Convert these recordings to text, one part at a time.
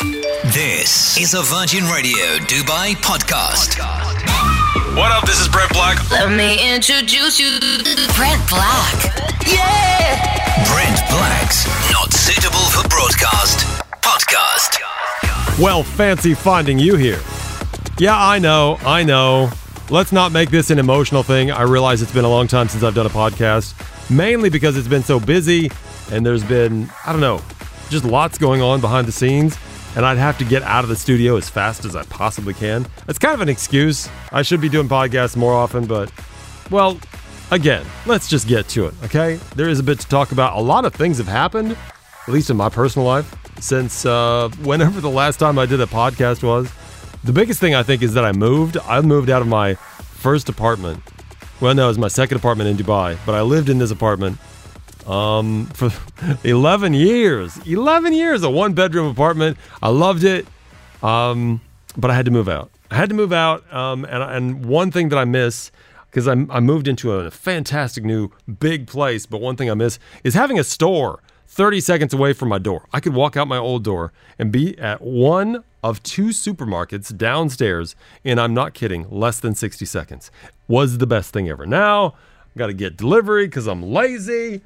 This is a Virgin Radio Dubai podcast. What up? This is Brent Black. Let me introduce you. To Brent Black. Yeah. Brent Black's Not Suitable for Broadcast podcast. Well, fancy finding you here. Yeah, I know, I know. Let's not make this an emotional thing. I realize it's been a long time since I've done a podcast, mainly because it's been so busy and there's been, I don't know, just lots going on behind the scenes. And I'd have to get out of the studio as fast as I possibly can. It's kind of an excuse. I should be doing podcasts more often, but, well, again, let's just get to it, okay? There is a bit to talk about. A lot of things have happened, at least in my personal life, since uh, whenever the last time I did a podcast was. The biggest thing I think is that I moved. I moved out of my first apartment. Well, no, it was my second apartment in Dubai, but I lived in this apartment um, for 11 years. 11 years, a one bedroom apartment. I loved it, um, but I had to move out. I had to move out, um, and, and one thing that I miss because I, I moved into a fantastic new big place, but one thing I miss is having a store 30 seconds away from my door. I could walk out my old door and be at one of two supermarkets downstairs, and I'm not kidding, less than 60 seconds. Was the best thing ever. Now, I've got to get delivery because I'm lazy.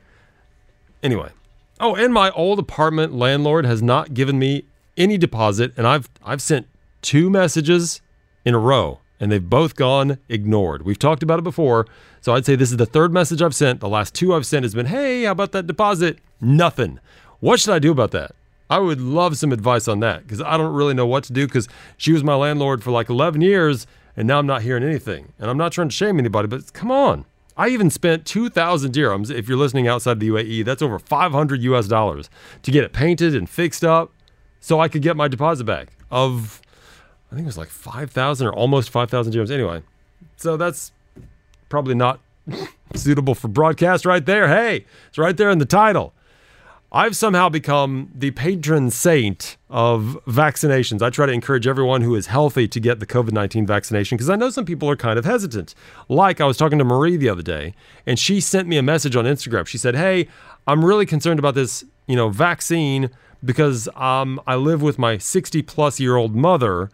Anyway. Oh, and my old apartment landlord has not given me any deposit, and I've I've sent two messages in a row, and they've both gone ignored. We've talked about it before, so I'd say this is the third message I've sent. The last two I've sent has been, "Hey, how about that deposit?" Nothing. What should I do about that? I would love some advice on that because I don't really know what to do because she was my landlord for like 11 years, and now I'm not hearing anything. And I'm not trying to shame anybody, but come on. I even spent 2,000 dirhams. If you're listening outside the UAE, that's over 500 US dollars to get it painted and fixed up so I could get my deposit back of, I think it was like 5,000 or almost 5,000 dirhams. Anyway, so that's probably not suitable for broadcast right there. Hey, it's right there in the title. I've somehow become the patron saint of vaccinations. I try to encourage everyone who is healthy to get the COVID 19 vaccination because I know some people are kind of hesitant. Like I was talking to Marie the other day, and she sent me a message on Instagram. She said, Hey, I'm really concerned about this, you know, vaccine because um, I live with my 60 plus year old mother,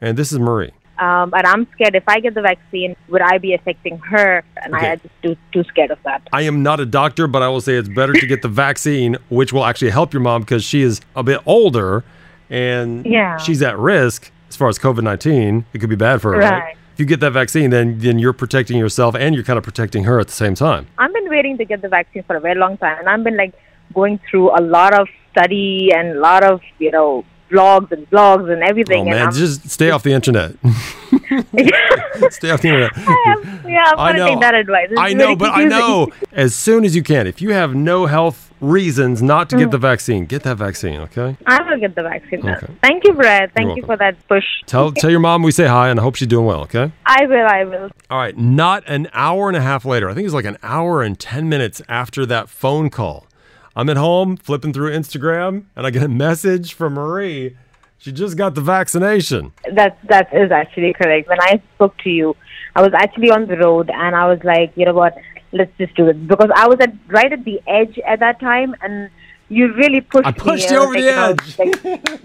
and this is Marie. Um, and I'm scared if I get the vaccine, would I be affecting her? And Okay. I just too too scared of that. I am not a doctor, but I will say it's better to get the vaccine, which will actually help your mom because she is a bit older and Yeah. she's at risk as far as COVID 19. It could be bad for her. Right. Right. If you get that vaccine, then, then you're protecting yourself and you're kind of protecting her at the same time. I've been waiting to get the vaccine for a very long time, and I've been like going through a lot of study and a lot of you know vlogs and blogs and everything. Oh, man, I'm, just stay off the internet. stay off the internet. Am, yeah, I'm gonna know. take that advice. It's I know, but I know as soon as you can. If you have no health reasons not to get Mm. the vaccine, get that vaccine, okay? I will get the vaccine. Okay. Thank you, Brad. Thank You're you welcome. for that push. Tell, tell your mom we say hi and I hope she's doing well, okay? I will. I will. All right, not an hour and a half later. I think it was like an hour and 10 minutes after that phone call. I'm at home flipping through Instagram and I get a message from Marie. She just got the vaccination. That that is actually correct. When I spoke to you, I was actually on the road, and I was like, you know what? Let's just do it because I was at right at the edge at that time, and you really pushed me. I pushed I you over like, the edge.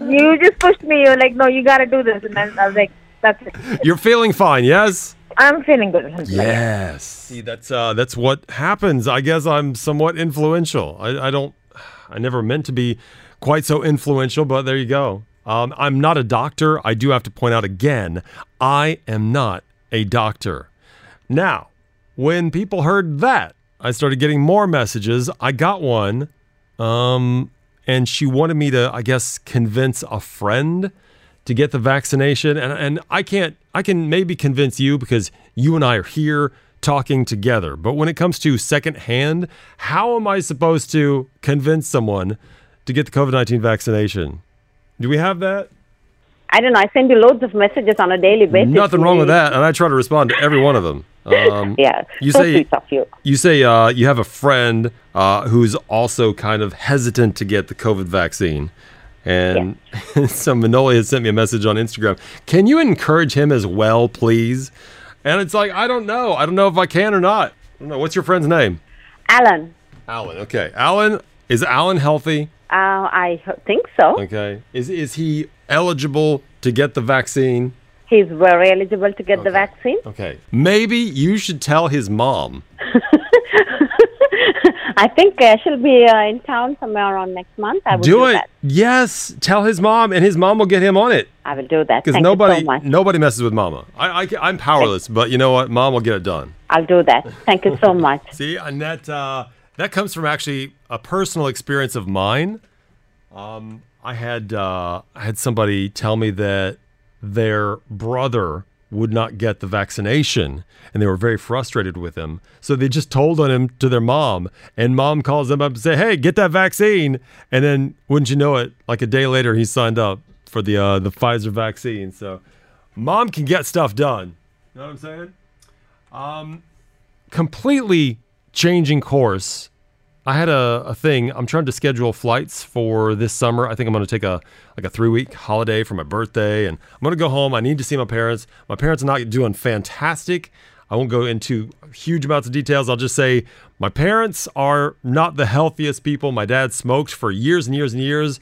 like, you just pushed me. You're like, no, you got to do this, and then I was like, that's it. You're feeling fine, yes? I'm feeling good. Yes. See, that's uh, that's what happens. I guess I'm somewhat influential. I, I don't, I never meant to be quite so influential, but there you go. Um, I'm not a doctor. I do have to point out again, I am not a doctor. Now, when people heard that, I started getting more messages. I got one, um, and she wanted me to, I guess, convince a friend to get the vaccination. And, and I can't, I can maybe convince you because you and I are here talking together. But when it comes to secondhand, how am I supposed to convince someone to get the COVID 19 vaccination? Do we have that? I don't know. I send you loads of messages on a daily basis. Nothing wrong with that. And I try to respond to every one of them. Um, Yeah. You so say you. you say uh, you have a friend uh, who's also kind of hesitant to get the COVID vaccine, and so Manoli has sent me a message on Instagram. Can you encourage him as well, please? And it's like I don't know. I don't know if I can or not. I don't know. What's your friend's name? Alan, Alan. Okay, Alan. Is Alan healthy? uh, I think so. Okay. Is is he eligible to get the vaccine? He's very eligible to get the vaccine. Okay. Maybe you should tell his mom. I think uh, she'll be uh, in town somewhere around next month. I will do, do it. that. Yes. Tell his mom, and his mom will get him on it. I will do that. Because nobody, you so much. nobody messes with mama. I, I, am powerless, but you know what? Mom will get it done. I'll do that. Thank you so much. See, and that uh, that comes from actually a personal experience of mine. Um, I had uh, I had somebody tell me that their brother would not get the vaccination, and they were very frustrated with him. So they just told on him to their mom, and mom calls them up and say, "Hey, get that vaccine!" And then, wouldn't you know it, like a day later, he signed up for the uh, the Pfizer vaccine. So, mom can get stuff done. You know what I'm saying? Um, completely changing course. I had a, a thing. I'm trying to schedule flights for this summer. I think I'm going to take a like a three week holiday for my birthday, and I'm going to go home. I need to see my parents. My parents are not doing fantastic. I won't go into huge amounts of details. I'll just say my parents are not the healthiest people. My dad smoked for years and years and years.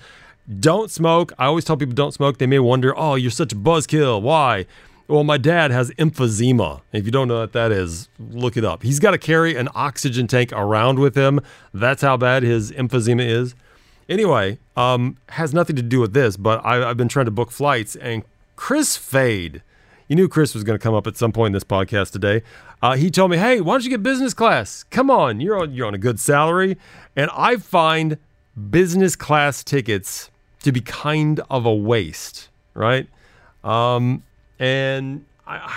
Don't smoke. I always tell people don't smoke. They may wonder, oh, you're such a buzzkill. Why? Well, my dad has emphysema. If you don't know what that is, look it up. He's got to carry an oxygen tank around with him. That's how bad his emphysema is. Anyway, um, has nothing to do with this, but I, I've been trying to book flights, and Chris Fade, you knew Chris was going to come up at some point in this podcast today. Uh, he told me, "Hey, why don't you get business class? Come on, you're on you're on a good salary." And I find business class tickets to be kind of a waste, right? Um, and I,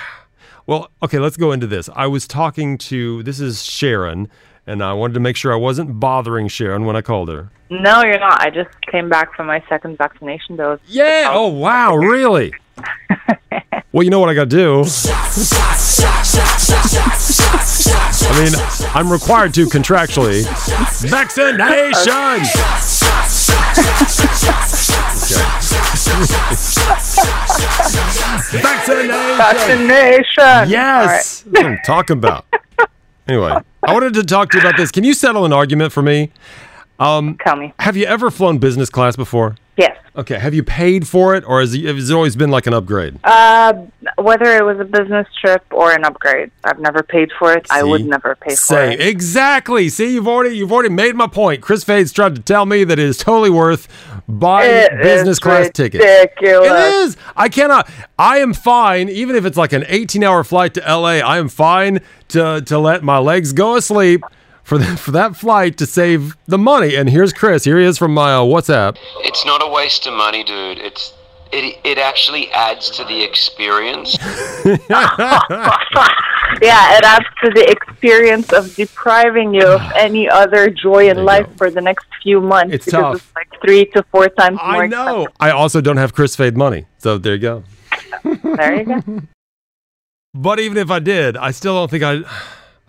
well, okay, let's go into this. I was talking to this is Sharon, and I wanted to make sure I wasn't bothering Sharon when I called her. No, you're not. I just came back from my second vaccination dose. Yeah. Oh, wow. Really? well, you know what I got to do. I mean, I'm required to contractually. Vaccination. Vaccination. Vaccination. Yes. That's what I'm talking about. Anyway, I wanted to talk to you about this. Can you settle an argument for me? Um, Tell me. have you ever flown business class before? Yes. Okay. Have you paid for it, or has it, has it always been like an upgrade? Uh, whether it was a business trip or an upgrade, I've never paid for it. I would never pay for Say it. exactly. See, you've already you've already made my point. Chris Fade's tried to tell me that it is totally worth buying It business class tickets. ridiculous. It is. I cannot. I am fine, even if it's like an 18-hour flight to LA. I am fine to to let my legs go asleep for the, for that flight to save the money. And here's Chris. Here he is from my uh, WhatsApp. It's not a waste of money, dude. It's it it actually adds to the experience. Yeah, it adds to the experience of depriving you of any other joy in life go. for the next few months. It's because tough. it's like three to four times more I know. I also don't have Chris Fade money, so there you go. There you go. But even if I did, I still don't think I.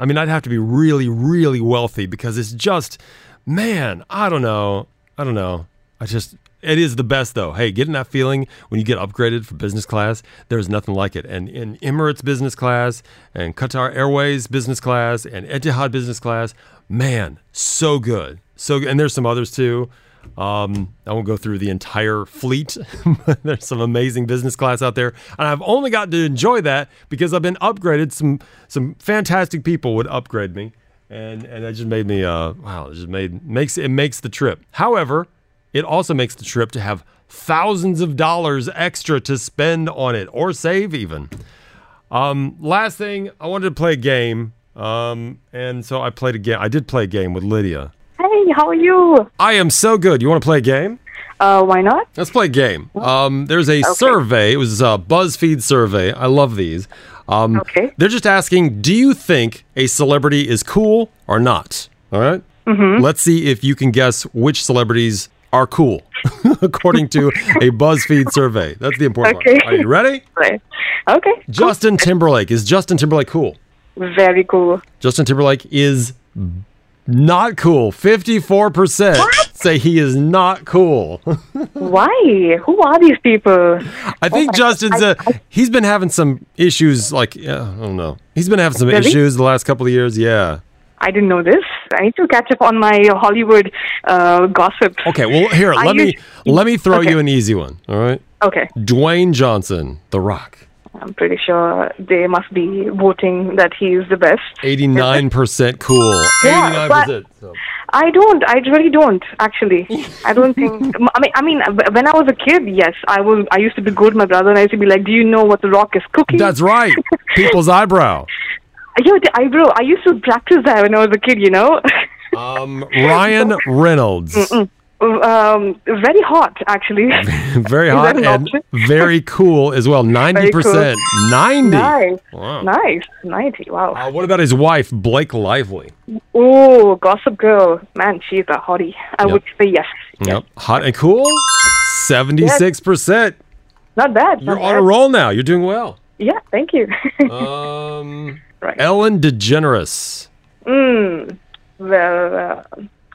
I mean, I'd have to be really, really wealthy because it's just, man, I don't know. I don't know. I just, it is the best though. Hey, getting that feeling when you get upgraded for business class, there's nothing like it. And in Emirates business class and Qatar Airways business class and Etihad business class, man, so good. So good. And there's some others too. Um, I won't go through the entire fleet, there's some amazing business class out there, and I've only gotten to enjoy that because I've been upgraded. Some some fantastic people would upgrade me, and and it just made me uh wow, it just made makes it makes the trip. However, it also makes the trip to have thousands of dollars extra to spend on it or save even. Um, last thing, I wanted to play a game, um, and so I played a game. I did play a game with Lydia. How are you? I am so good. You want to play a game? Uh, why not? Let's play a game. Um, there's a survey. It was a BuzzFeed survey. I love these. Um, Okay. They're just asking, do you think a celebrity is cool or not? All right? Mm-hmm. Let's see if you can guess which celebrities are cool, according to a BuzzFeed survey. That's the important Okay. one. Are you ready? Right. Okay. Justin Timberlake. Is Justin Timberlake cool? Very cool. Justin Timberlake is not cool. 54% say he is not cool. Why? Who are these people? I think my Justin's uh, he's been having some issues like yeah, I don't know. He's been having some Really? issues the last couple of years, yeah. I didn't know this. I need to catch up on my Hollywood uh, gossip. Okay, well here, let me let me throw Okay. you an easy one, all right? Okay. Dwayne Johnson, The Rock. I'm pretty sure they must be voting that he is the best. 89% cool. Yeah, 89%. So. I don't. I really don't. Actually, I don't think. I mean, I mean, when I was a kid, yes, I was. I used to be good my brother, and I used to be like, "Do you know what the Rock is cooking?" That's right. People's eyebrow. Yo, the eyebrow. I used to practice that when I was a kid. You know. Um, Ryan Reynolds. Um, very hot, actually. Very Is hot an and very cool as well. 90%. 90. Nice. Wow. Nice. Ninety. Wow. Uh, what about his wife, Blake Lively? Oh, Gossip Girl. Man, she's a hottie. I Yep. would say yes. Yep. Hot and cool? 76%. Not bad. You're not on bad. a roll now. You're doing well. Yeah. Thank you. Um, Right. Ellen DeGeneres. mm. Well, uh,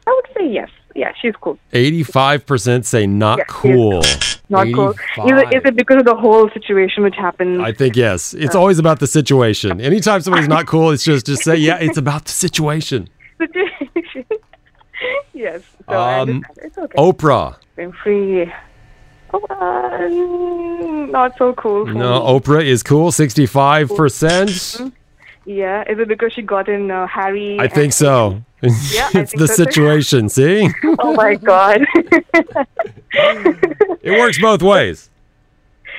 I would say yes. Yeah, she's cool. 85% say not Yeah, cool. Not cool. Is it, 85. is it because of the whole situation which happened? I think yes. It's always about the situation. Anytime somebody's not cool, it's just just say, yeah, it's about the situation. situation? yes. So Um. It's okay. Oprah. Winfrey. Oh, uh, mm, not so cool. No, me. Oprah is cool. 65%. Yeah. Is it because she got in uh, Harry? I think so. Yeah, it's the so situation. See? oh my god. It works both ways.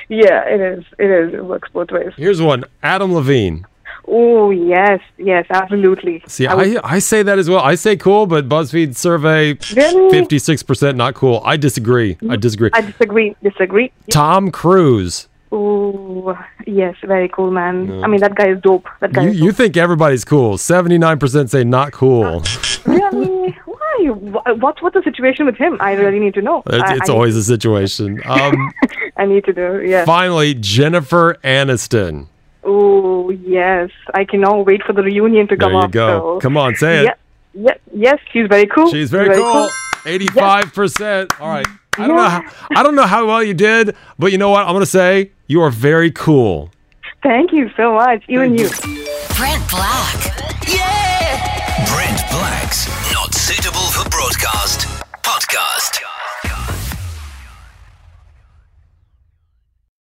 yeah, it is. It is. It works both ways. Here's one Adam Levine. Oh yes, yes, absolutely. See, I would- I, I say that as well. I say cool, but BuzzFeed survey 56% not cool. I disagree. I disagree. I disagree. Disagree. Tom Cruise. Oh yes, very cool man. I mean, that guy is dope. That guy You, you think everybody's cool. 79% say not cool. really? Why? Wha- What's what's the situation with him? I really need to know. It's, it's I, always a situation. Um, I need to know. Yeah. finally, Jennifer Aniston. Oh yes, I cannot wait for the reunion to There come you up. go. so- Come on, say it. Yeah, yeah, yes, she's very cool. She's very, cool. 85%. All right. I don't know. How, I don't know how well you did, but you know what? I'm gonna say you are very cool. Thank you so much. You and you. Brent Black. Yeah. Brent Black's not suitable for broadcast.